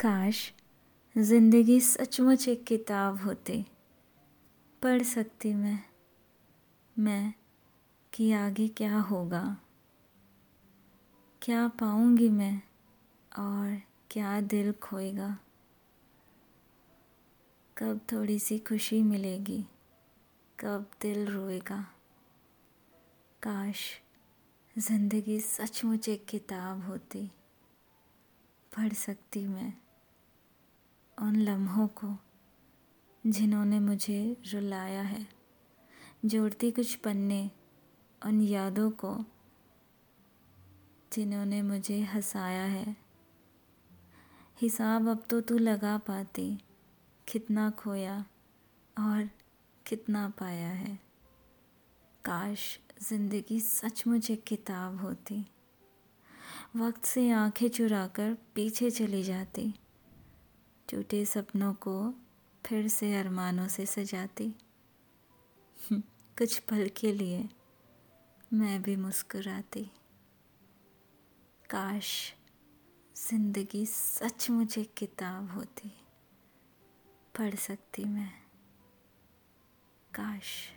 काश ज़िंदगी सचमुच एक किताब होती। पढ़ सकती मैं। मैं कि आगे क्या होगा। क्या पाऊँगी मैं और क्या दिल खोएगा। कब थोड़ी सी खुशी मिलेगी, कब दिल रोएगा। काश ज़िंदगी सचमुच एक किताब होती। पढ़ सकती मैं। उन लम्हों को जिन्होंने मुझे रुलाया है। जोड़ती कुछ पन्ने उन यादों को जिन्होंने मुझे हंसाया है। हिसाब अब तो तू लगा पाती, कितना खोया और कितना पाया है। काश ज़िंदगी सचमुच एक किताब होती। वक्त से आँखें चुराकर पीछे चली जाती। टूटे सपनों को फिर से अरमानों से सजाती। हम्म, कुछ पल के लिए मैं भी मुस्कुराती। काश ज़िंदगी सच मुझे किताब होती पढ़ सकती मैं। काश।